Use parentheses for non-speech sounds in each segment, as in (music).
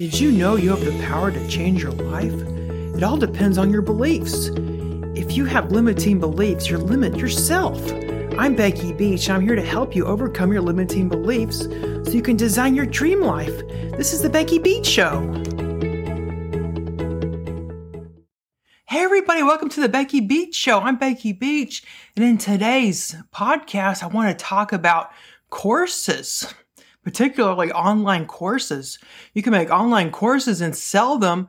Did you know you have the power to change your life? It all depends on your beliefs. If you have limiting beliefs, you limit yourself. I'm Becky Beach. And I'm here to help you overcome your limiting beliefs so you can design your dream life. This is the Becky Beach Show. Hey, everybody, welcome to the Becky Beach Show. I'm Becky Beach, and in today's podcast, I want to talk about courses particularly online courses. You can make online courses and sell them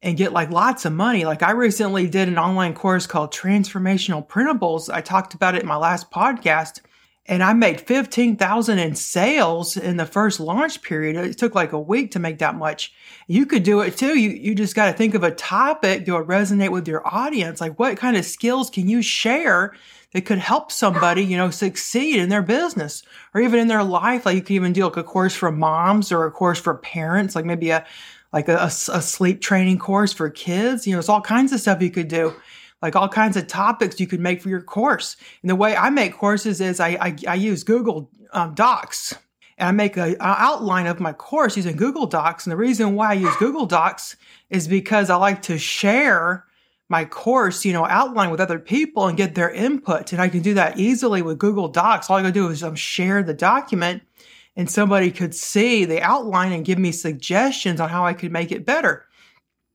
and get like lots of money. Like I recently did an online course called Transformational Printables. I talked about it in my last podcast and I made 15,000 in sales in the first launch period. It took like a week to make that much. You could do it too. You you just got to think of a topic that would resonate with your audience. Like what kind of skills can you share that could help somebody, you know, succeed in their business or even in their life. Like you could even do like a course for moms or a course for parents, like maybe a like a, a, sleep training course for kids. You know, there's all kinds of stuff you could do like all kinds of topics you could make for your course. And the way I make courses is I, I, I use Google um, Docs and I make an outline of my course using Google Docs. And the reason why I use Google Docs is because I like to share my course, you know, outline with other people and get their input. And I can do that easily with Google Docs. All I gotta do is um, share the document and somebody could see the outline and give me suggestions on how I could make it better.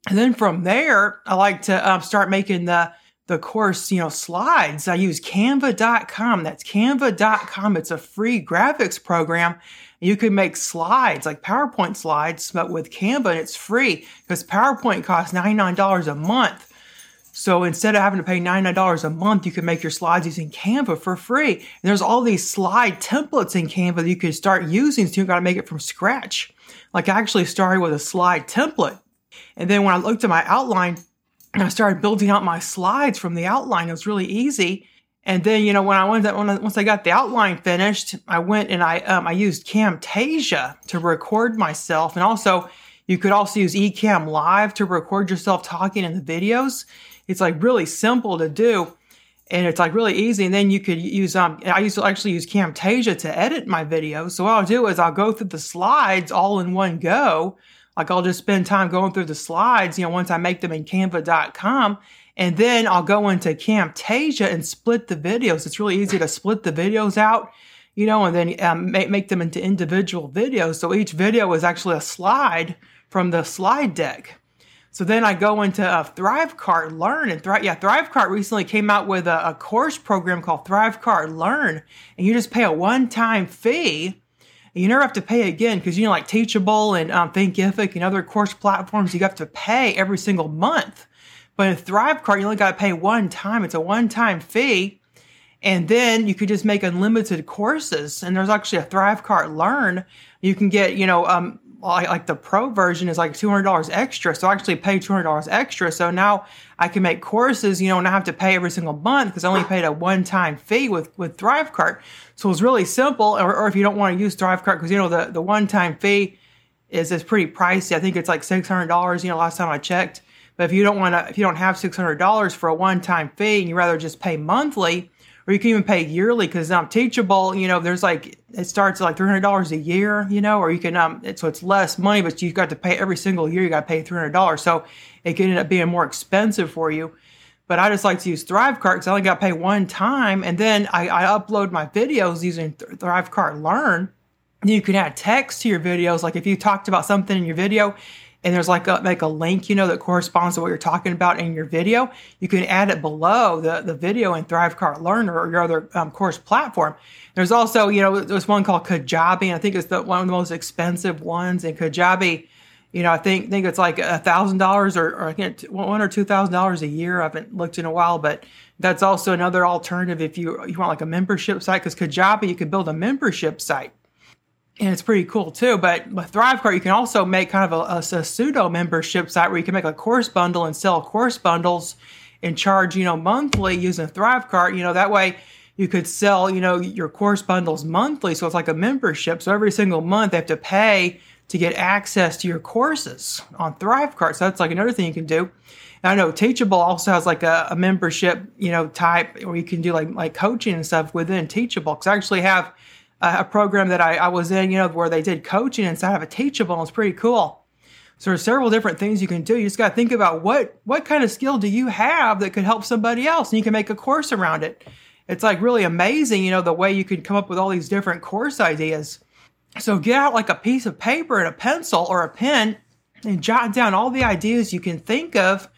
And then from there, I like to um, start making the the course, you know, slides. I use canva.com. That's canva.com. It's a free graphics program. You can make slides like PowerPoint slides, but with Canva, and it's free because PowerPoint costs $99 a month. So instead of having to pay $99 a month, you can make your slides using Canva for free. And there's all these slide templates in Canva that you can start using so you don't got to make it from scratch. Like I actually started with a slide template. And then when I looked at my outline, and I started building out my slides from the outline. It was really easy. And then, you know, when I when I, once I got the outline finished, I went and I um, I used Camtasia to record myself, and also you could also use Ecamm Live to record yourself talking in the videos. It's like really simple to do and it's like really easy. And then you could use um I used to actually use Camtasia to edit my videos. So what I'll do is I'll go through the slides all in one go. Like I'll just spend time going through the slides, you know, once I make them in canva.com. And then I'll go into Camtasia and split the videos. It's really easy to split the videos out, you know, and then um, make, make them into individual videos. So each video is actually a slide from the slide deck. So then I go into uh, Thrivecart Learn, and Thrive, yeah, Thrivecart recently came out with a, a course program called Thrivecart Learn, and you just pay a one-time fee. And you never have to pay again because you know, like Teachable and um, Thinkific and other course platforms, you have to pay every single month. But in Thrivecart, you only got to pay one time. It's a one-time fee, and then you could just make unlimited courses. And there's actually a Thrivecart Learn. You can get, you know, um, like, like the pro version is like $200 extra. So I actually paid $200 extra. So now I can make courses, you know, and I have to pay every single month because I only paid a one time fee with, with Thrivecart. So it's really simple. Or, or if you don't want to use Thrivecart, because, you know, the, the one time fee is, is pretty pricey. I think it's like $600, you know, last time I checked. But if you don't want to, if you don't have $600 for a one time fee and you rather just pay monthly, or you can even pay yearly because um, Teachable, you know, there's like it starts at like three hundred dollars a year, you know, or you can um, it, so it's less money, but you've got to pay every single year. You got to pay three hundred dollars, so it can end up being more expensive for you. But I just like to use Thrivecart because I only got to pay one time, and then I, I upload my videos using Thrivecart Learn. You can add text to your videos, like if you talked about something in your video and there's like a like a link, you know, that corresponds to what you're talking about in your video, you can add it below the, the video in Thrivecart Learner or your other um, course platform. There's also, you know, there's one called Kajabi, and I think it's the, one of the most expensive ones. And Kajabi, you know, I think think it's like a thousand dollars or, I think one or two thousand dollars a year. I haven't looked in a while, but that's also another alternative if you you want like a membership site because Kajabi you could build a membership site and it's pretty cool too. But with Thrivecart, you can also make kind of a, a, a, pseudo membership site where you can make a course bundle and sell course bundles and charge, you know, monthly using Thrivecart. You know, that way you could sell, you know, your course bundles monthly. So it's like a membership. So every single month they have to pay to get access to your courses on Thrivecart. So that's like another thing you can do. And I know Teachable also has like a, a membership, you know, type where you can do like like coaching and stuff within Teachable. Because I actually have a program that I, I was in, you know, where they did coaching inside of a Teachable. It's pretty cool. So there's several different things you can do. You just got to think about what what kind of skill do you have that could help somebody else, and you can make a course around it. It's like really amazing, you know, the way you could come up with all these different course ideas. So get out like a piece of paper and a pencil or a pen and jot down all the ideas you can think of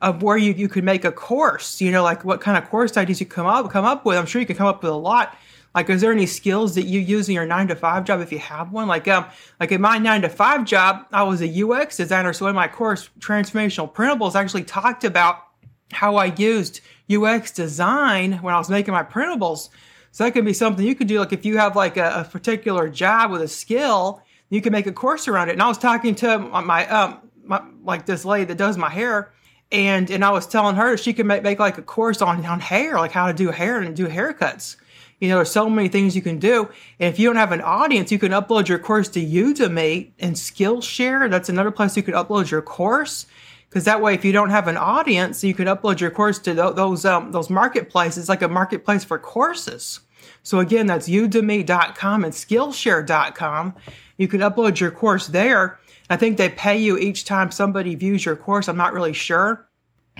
of where you, you could make a course, you know, like what kind of course ideas you come up come up with. I'm sure you can come up with a lot. Like, is there any skills that you use in your nine to five job if you have one? Like, um, like in my nine to five job, I was a UX designer. So in my course, Transformational Printables, I actually talked about how I used UX design when I was making my printables. So that could be something you could do. Like if you have like a, a particular job with a skill, you can make a course around it. And I was talking to my, um, my, like this lady that does my hair and and I was telling her she could make, make like a course on on hair, like how to do hair and do haircuts. You know, there's so many things you can do. And if you don't have an audience, you can upload your course to Udemy and Skillshare. That's another place you can upload your course. Because that way, if you don't have an audience, you can upload your course to th- those um, those marketplaces, like a marketplace for courses. So again, that's udemy.com and skillshare.com. You can upload your course there I think they pay you each time somebody views your course. I'm not really sure.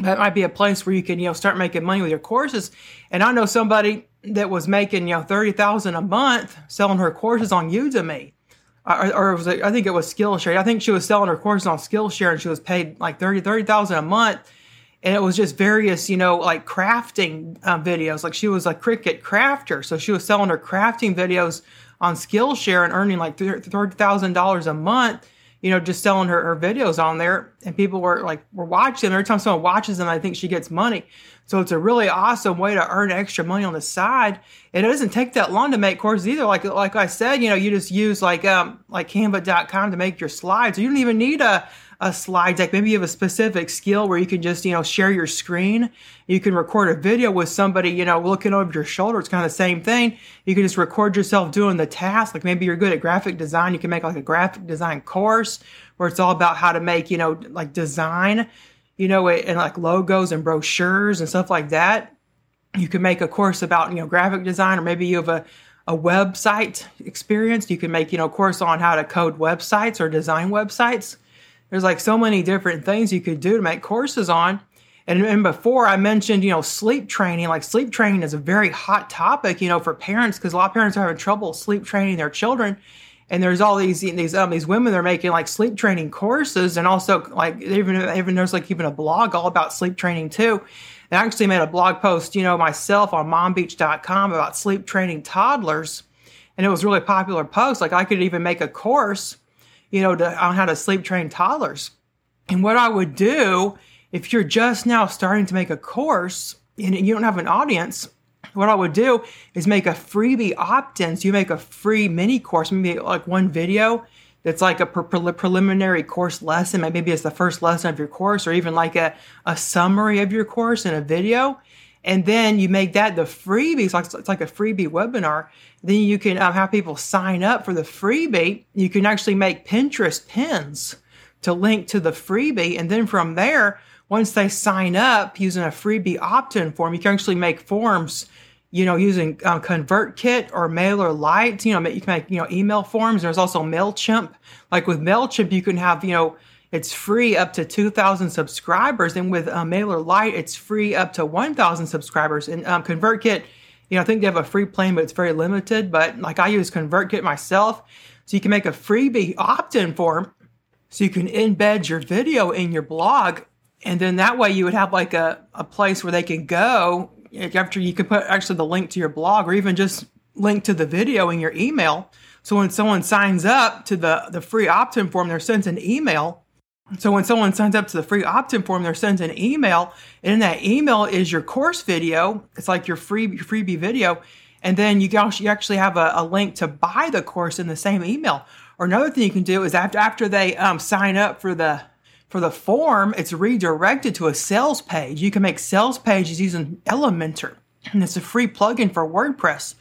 That might be a place where you can, you know, start making money with your courses. And I know somebody that was making, you know, thirty thousand a month selling her courses on Udemy, or, or was it, I think it was Skillshare. I think she was selling her courses on Skillshare, and she was paid like thirty thirty thousand a month. And it was just various, you know, like crafting uh, videos. Like she was a Cricut crafter, so she was selling her crafting videos on Skillshare and earning like thirty thousand dollars a month you know, just selling her, her videos on there and people were like, were watching them. Every time someone watches them, I think she gets money. So it's a really awesome way to earn extra money on the side. And it doesn't take that long to make courses either. Like, like I said, you know, you just use like, um, like canva.com to make your slides. You don't even need a, a slide deck. Maybe you have a specific skill where you can just, you know, share your screen. You can record a video with somebody, you know, looking over your shoulder. It's kind of the same thing. You can just record yourself doing the task. Like maybe you're good at graphic design. You can make like a graphic design course where it's all about how to make, you know, like design, you know, and like logos and brochures and stuff like that. You can make a course about, you know, graphic design, or maybe you have a, a website experience. You can make, you know, a course on how to code websites or design websites there's like so many different things you could do to make courses on. And, and before I mentioned, you know, sleep training, like sleep training is a very hot topic, you know, for parents because a lot of parents are having trouble sleep training their children. And there's all these these um these women they're making like sleep training courses and also like even even there's like even a blog all about sleep training too. And I actually made a blog post, you know, myself on mombeach.com about sleep training toddlers. And it was really popular post. Like I could even make a course you know, to, on how to sleep train toddlers. And what I would do if you're just now starting to make a course and you don't have an audience, what I would do is make a freebie opt in. So you make a free mini course, maybe like one video that's like a pre- preliminary course lesson. Maybe it's the first lesson of your course, or even like a, a summary of your course in a video and then you make that the freebie. It's like, it's like a freebie webinar. Then you can um, have people sign up for the freebie. You can actually make Pinterest pins to link to the freebie. And then from there, once they sign up using a freebie opt-in form, you can actually make forms, you know, using um, ConvertKit or MailerLite. You know, you can make, you know, email forms. There's also MailChimp. Like with MailChimp, you can have, you know, it's free up to 2,000 subscribers. And with uh, MailerLite, it's free up to 1,000 subscribers. And um, ConvertKit, you know, I think they have a free plan, but it's very limited. But like I use ConvertKit myself. So you can make a freebie opt in form. So you can embed your video in your blog. And then that way you would have like a, a place where they can go after you can put actually the link to your blog or even just link to the video in your email. So when someone signs up to the, the free opt-in form, they're sent an email so when someone signs up to the free opt-in form, they're sent an email, and in that email is your course video. It's like your free your freebie video, and then you actually have a, a, link to buy the course in the same email. Or another thing you can do is after after they um, sign up for the for the form, it's redirected to a sales page. You can make sales pages using Elementor, and it's a free plugin for WordPress.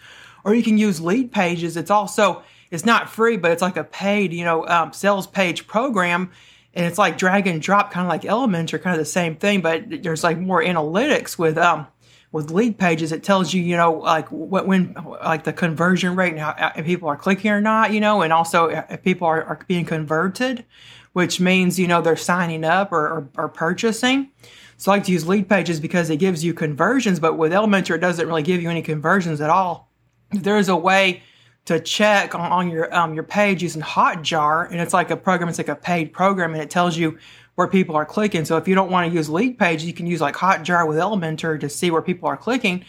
Or you can use Leadpages. It's also it's not free, but it's like a paid you know um, sales page program and it's like drag and drop, kind of like elements are kind of the same thing, but there's like more analytics with um with Leadpages. It tells you, you know, like what when like the conversion rate and how if people are clicking or not, you know, and also if people are, are being converted. which means, you know, they're signing up or, or, or purchasing. So I like to use Leadpages because it gives you conversions, but with Elementor, it doesn't really give you any conversions at all. There is a way to check on, on your um, your page using Hotjar, and it's like a program. It's like a paid program, and it tells you where people are clicking. So if you don't want to use lead page, you can use like Hotjar with Elementor to see where people are clicking.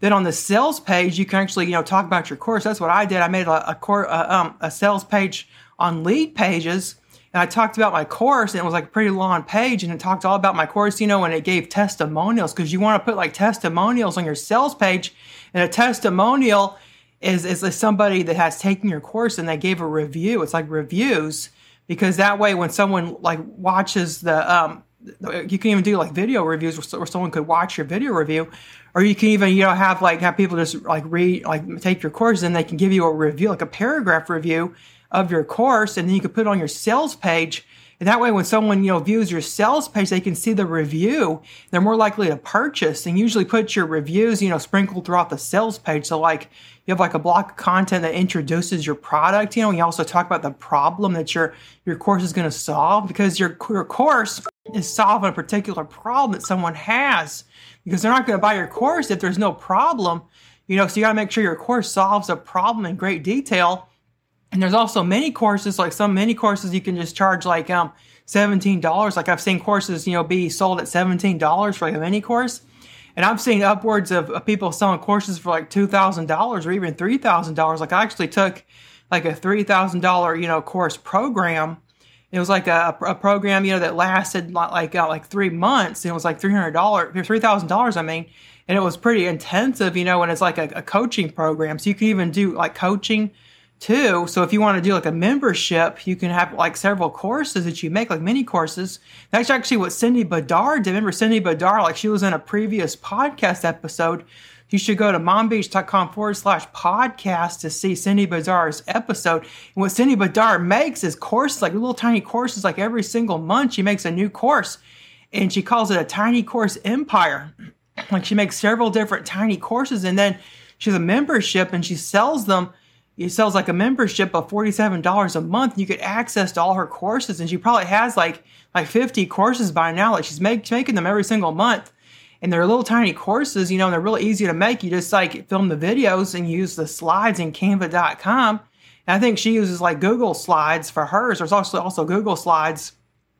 Then on the sales page, you can actually you know talk about your course. That's what I did. I made a a, cor- uh, um, a sales page on Leadpages and I talked about my course, and it was like a pretty long page, and it talked all about my course, you know, and it gave testimonials because you want to put like testimonials on your sales page, and a testimonial is is somebody that has taken your course and they gave a review. It's like reviews because that way when someone like watches the um, you can even do like video reviews where someone could watch your video review or you can even you know have like have people just like read like take your course and they can give you a review like a paragraph review of your course, and then you can put it on your sales page. And that way, when someone you know views your sales page, they can see the review. They're more likely to purchase. And usually, put your reviews you know sprinkled throughout the sales page. So, like you have like a block of content that introduces your product. You know, and you also talk about the problem that your your course is going to solve because your your course is solving a particular problem that someone has. Because they're not going to buy your course if there's no problem. You know, so you got to make sure your course solves a problem in great detail and there's also many courses, like some many courses you can just charge like um $17. Like I've seen courses, you know, be sold at $17 for like a mini course. And I've seen upwards of, of people selling courses for like $2,000 or even $3,000. Like I actually took like a $3,000, you know, course program. It was like a, a program, you know, that lasted like uh, like three months. It was like $300, $3,000, I mean. And it was pretty intensive, you know, and it's like a, a coaching program. So you can even do like coaching too. So if you want to do like a membership, you can have like several courses that you make, like mini courses. That's actually what Cindy Bidar did. Remember Cindy Bidar, like she was in a previous podcast episode. You should go to mombeach.com forward slash podcast to see Cindy Bidar's episode. And what Cindy Bidar makes is courses, like little tiny courses, like every single month she makes a new course. And she calls it a tiny course empire. (clears throat) Like she makes several different tiny courses and then she has a membership and she sells them it sells like a membership of $47 a month. You get access to all her courses, and she probably has like like 50 courses by now. Like she's make, making them every single month. And they're little tiny courses, you know, and they're really easy to make. You just like film the videos and use the slides in canva.com. And I think she uses like Google Slides for hers. There's also also Google Slides,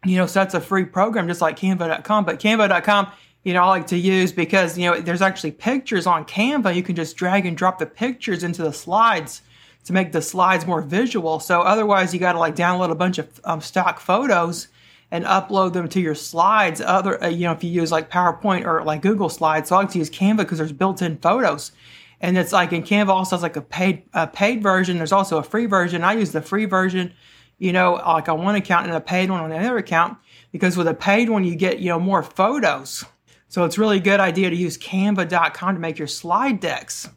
you know, so that's a free program just like canva.com. But canva.com, you know, I like to use because, you know, there's actually pictures on Canva. You can just drag and drop the pictures into the slides to make the slides more visual. So otherwise, you got to like download a bunch of um, stock photos and upload them to your slides. Other, uh, you know, if you use like PowerPoint or like Google Slides, so I like to use Canva because there's built-in photos. And it's like in Canva also has like a paid a paid version. There's also a free version. I use the free version, you know, like on one account and a paid one on another account because with a paid one you get you know more photos. So it's really a good idea to use Canva.com to make your slide decks.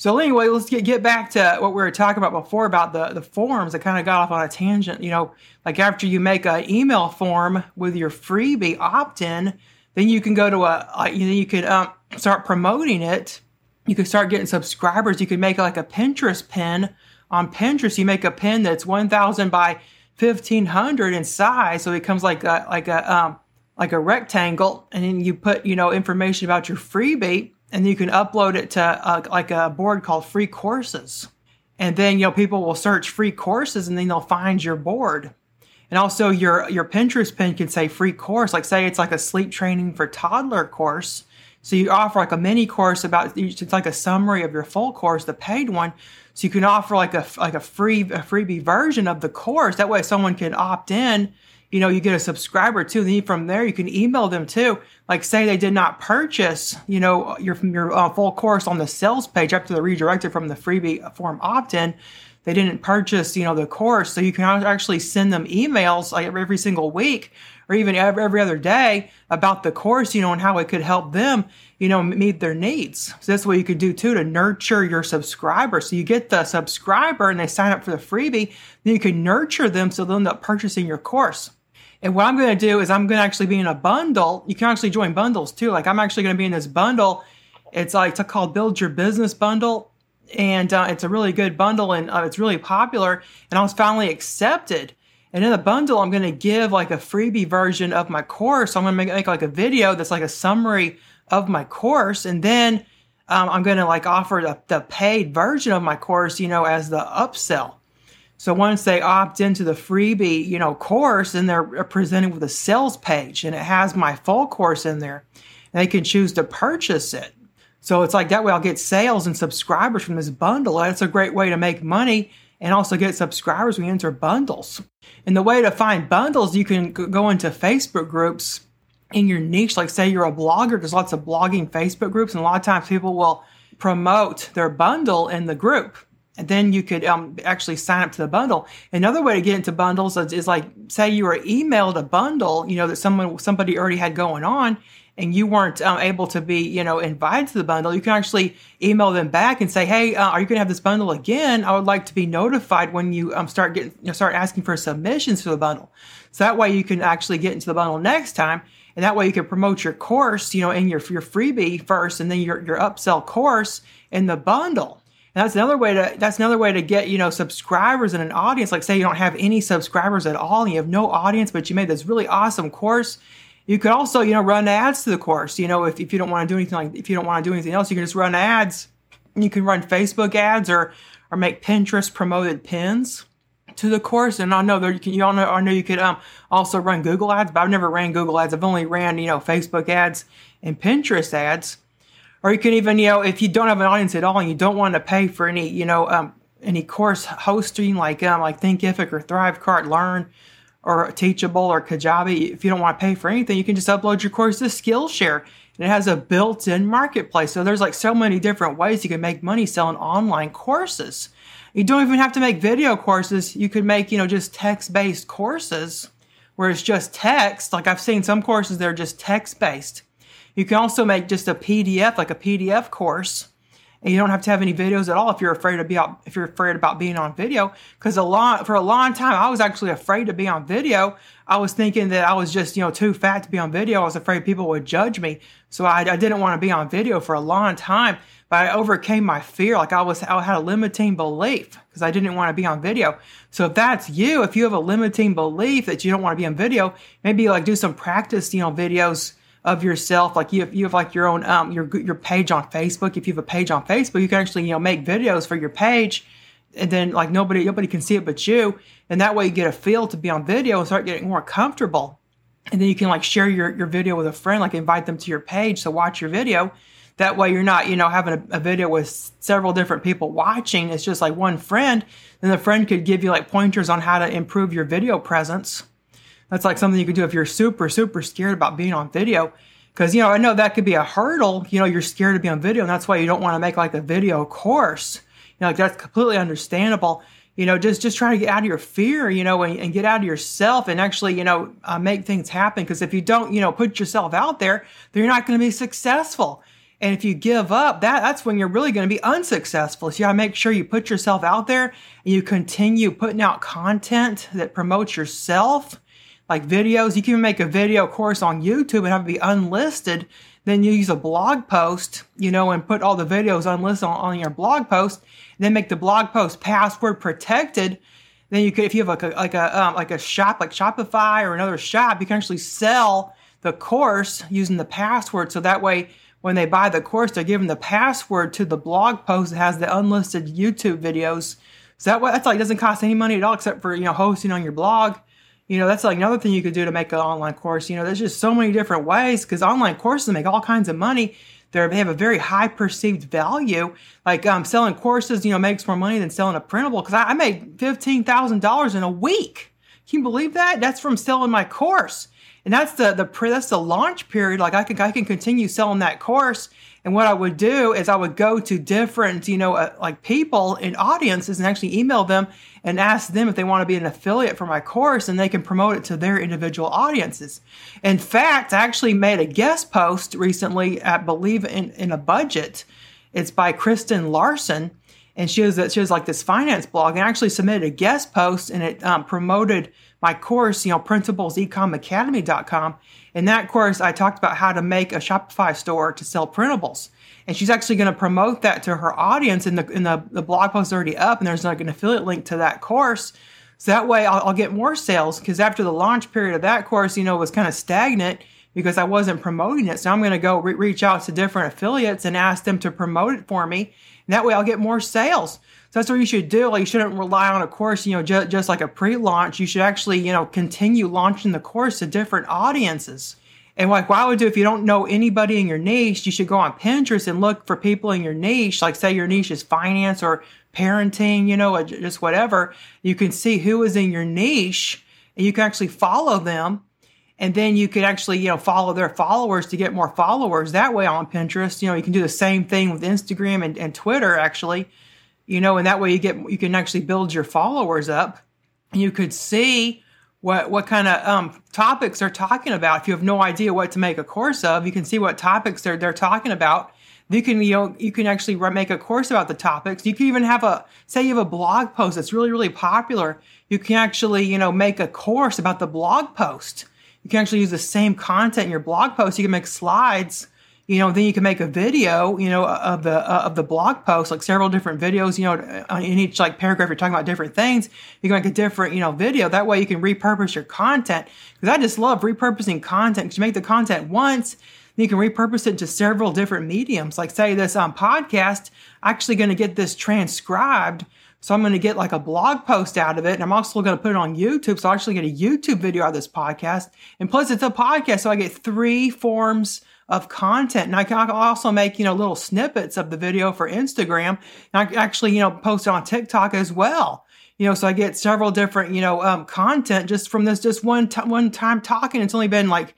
So anyway, let's get, get back to what we were talking about before about the, the forms. I kind of got off on a tangent. You know, like after you make an email form with your freebie opt-in, then you can go to a, a you, know, you could um, start promoting it. You could start getting subscribers. You could make like a Pinterest pin on Pinterest. You make a pin that's 1,000 by 1,500 in size, so it comes like a, like a um, like a rectangle, and then you put you know information about your freebie and you can upload it to uh, like a board called free courses. And then you know people will search free courses and then they'll find your board. And also your your pinterest pin can say free course like say it's like a sleep training for toddler course. So you offer like a mini course about it's like a summary of your full course the paid one. So you can offer like a like a free a freebie version of the course. That way someone can opt in you know, you get a subscriber too. Then from there, you can email them too. Like say they did not purchase, you know, your your uh, full course on the sales page after they redirected from the freebie form opt-in. They didn't purchase, you know, the course, so you can actually send them emails like every single week or even every, every other day about the course, you know, and how it could help them, you know, meet their needs. So that's what you could do too to nurture your subscriber. So you get the subscriber and they sign up for the freebie, then you can nurture them so they'll end up purchasing your course. And what I'm going to do is I'm going to actually be in a bundle. You can actually join bundles too. Like I'm actually going to be in this bundle. It's like it's called Build Your Business Bundle, and uh, it's a really good bundle and uh, it's really popular. And I was finally accepted. And in the bundle, I'm going to give like a freebie version of my course. So I'm going to make, make like a video that's like a summary of my course. And then um, I'm going to like offer the, the paid version of my course, you know, as the upsell. So once they opt into the freebie, you know, course, then they're presented with a sales page and it has my full course in there. And they can choose to purchase it. So it's like that way I'll get sales and subscribers from this bundle. That's a great way to make money and also get subscribers when you enter bundles. And the way to find bundles, you can go into Facebook groups in your niche. Like say you're a blogger, there's lots of blogging Facebook groups, and a lot of times people will promote their bundle in the group then you could um, actually sign up to the bundle. Another way to get into bundles is, is, like, say you were emailed a bundle, you know, that someone somebody already had going on, and you weren't um, able to be, you know, invited to the bundle. You can actually email them back and say, "Hey, uh, are you going to have this bundle again? I would like to be notified when you um, start getting, you know, start asking for submissions for the bundle." So that way you can actually get into the bundle next time. And that way you can promote your course, you know, in your your freebie first, and then your your upsell course in the bundle. And that's another way to that's another way to get you know subscribers and an audience. Like say you don't have any subscribers at all, and you have no audience, but you made this really awesome course. You could also you know run ads to the course. You know if, if you don't want to do anything like if you don't want to do anything else, you can just run ads. You can run Facebook ads or or make Pinterest promoted pins to the course. And I know that you can you all know I know you could um also run Google ads, but I've never ran Google ads. I've only ran you know Facebook ads and Pinterest ads. Or you can even, you know, if you don't have an audience at all and you don't want to pay for any, you know, um, any course hosting like um, like Thinkific or Thrivecart Learn or Teachable or Kajabi, if you don't want to pay for anything, you can just upload your course to Skillshare. And it has a built-in marketplace. So there's like so many different ways you can make money selling online courses. You don't even have to make video courses. You could make, you know, just text-based courses where it's just text. Like I've seen some courses that are just text-based you can also make just a PDF, like a PDF course, and you don't have to have any videos at all if you're afraid to be out, if you're afraid about being on video. Because a long for a long time, I was actually afraid to be on video. I was thinking that I was just you know too fat to be on video. I was afraid people would judge me, so I, I didn't want to be on video for a long time. But I overcame my fear. Like I was, I had a limiting belief because I didn't want to be on video. So if that's you, if you have a limiting belief that you don't want to be on video, maybe like do some practice, you know, videos of yourself. Like you have, you have like your own um your your page on Facebook. If you have a page on Facebook, you can actually you know make videos for your page, and then like nobody nobody can see it but you. And that way you get a feel to be on video and start getting more comfortable. And then you can like share your your video with a friend, like invite them to your page to watch your video. That way you're not you know having a, a video with several different people watching. It's just like one friend. Then the friend could give you like pointers on how to improve your video presence that's like something you could do if you're super, super scared about being on video. Because, you know, I know that could be a hurdle. You know, you're scared to be on video, and that's why you don't want to make like a video course. You know, like that's completely understandable. You know, just just try to get out of your fear, you know, and, and get out of yourself and actually, you know, uh, make things happen. Because if you don't, you know, put yourself out there, then you're not going to be successful. And if you give up, that that's when you're really going to be unsuccessful. So you got to make sure you put yourself out there and you continue putting out content that promotes yourself like videos. You can make a video course on YouTube and have it be unlisted. Then you use a blog post, you know, and put all the videos unlisted on, on your blog post. then make the blog post password protected. Then you could, if you have like a like a um, like a shop like Shopify or another shop, you can actually sell the course using the password. So that way, when they buy the course, they're given the password to the blog post that has the unlisted YouTube videos. So that way, that's like doesn't cost any money at all except for you know hosting on your blog you know, that's like another thing you could do to make an online course. You know, there's just so many different ways because online courses make all kinds of money. They're, they have a very high perceived value. Like um, selling courses, you know, makes more money than selling a printable because I, I made $15,000 in a week. Can you believe that? That's from selling my course. And that's the, the that's the launch period. Like I can I can continue selling that course and what I would do is I would go to different, you know, uh, like people in audiences and actually email them and ask them if they want to be an affiliate for my course and they can promote it to their individual audiences. In fact, I actually made a guest post recently at Believe in, in a Budget. It's by Kristin Larsen. And she was, she was like this finance blog and I actually submitted a guest post and it um, promoted my course, you know, printablesecomacademy.com. In that course, I talked about how to make a Shopify store to sell printables. And she's actually going to promote that to her audience. And the, in the, the blog post is already up, and there's like an affiliate link to that course. So that way I'll, I'll get more sales because after the launch period of that course, you know, was kind of stagnant because I wasn't promoting it. So I'm going to go re- reach out to different affiliates and ask them to promote it for me. And that way I'll get more sales. So that's what you should do. Like you shouldn't rely on a course, you know, just, just like a pre-launch. You should actually, you know, continue launching the course to different audiences. And like what I would do if you don't know anybody in your niche, you should go on Pinterest and look for people in your niche. Like say your niche is finance or parenting, you know, just whatever. You can see who is in your niche and you can actually follow them and then you can actually you know follow their followers to get more followers that way on pinterest you know you can do the same thing with instagram and, and twitter actually you know and that way you get you can actually build your followers up. You could see what what kind of um, topics they're talking about. If you have no idea what to make a course of you can see what topics they're they're talking about. You can you know you can actually make a course about the topics. You can even have a say you have a blog post that's really really popular. You can actually you know make a course about the blog post. You can actually use the same content in your blog post. You can make slides, you know, then you can make a video, you know, of the uh, of the blog post, like several different videos, you know, in each like paragraph you're talking about different things. You can make a different, you know, video. That way you can repurpose your content. Because I just love repurposing content. Because you make the content once, then you can repurpose it to several different mediums. Like say this um, podcast, actually going to get this transcribed so I'm going to get like a blog post out of it. And I'm also going to put it on YouTube. So I actually get a YouTube video out of this podcast. And plus it's a podcast. So I get three forms of content. And I can also make, you know, little snippets of the video for Instagram. And I actually, you know, post it on TikTok as well. You know, so I get several different, you know, um, content just from this, just one, t- one time talking. It's only been like,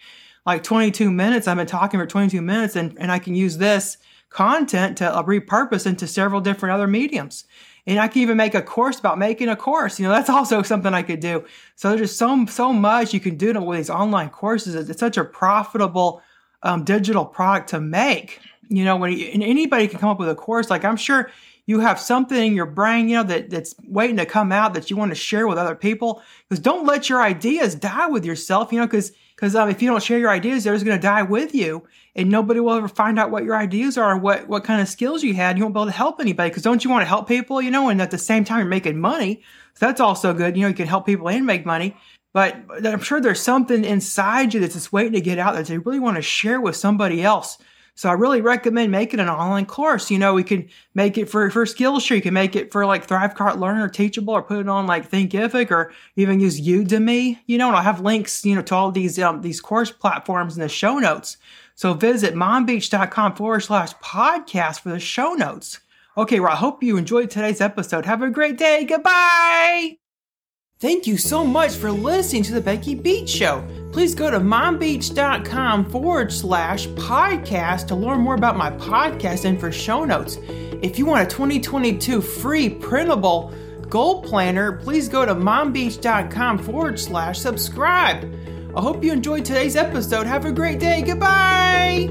like 22 minutes. I've been talking for 22 minutes and, and I can use this content to uh, repurpose into several different other mediums. And I can even make a course about making a course. You know, that's also (laughs) something I could do. So there's just so, so much you can do with these online courses. It's such a profitable um, digital product to make. You know, when you, anybody can come up with a course, like I'm sure you have something in your brain, you know, that, that's waiting to come out that you want to share with other people. Because don't let your ideas die with yourself, you know, because because um, if you don't share your ideas, they're just going to die with you, and nobody will ever find out what your ideas are and what what kind of skills you had. You won't be able to help anybody because don't you want to help people, you know? And at the same time, you're making money, so that's also good. You know, you can help people and make money. But I'm sure there's something inside you that's just waiting to get out that you really want to share with somebody else. So I really recommend making an online course. You know, we can make it for, for Skillshare. You can make it for like Thrivecart Learner, Teachable, or put it on like Thinkific, or even use Udemy. You know, and I'll have links, you know, to all these um, these course platforms in the show notes. So visit mombeach.com forward slash podcast for the show notes. Okay, well, I hope you enjoyed today's episode. Have a great day. Goodbye. Thank you so much for listening to the Becky Beach Show. Please go to mombeach.com forward slash podcast to learn more about my podcast and for show notes. If you want a 2022 free printable goal planner, please go to mombeach.com forward slash subscribe. I hope you enjoyed today's episode. Have a great day. Goodbye.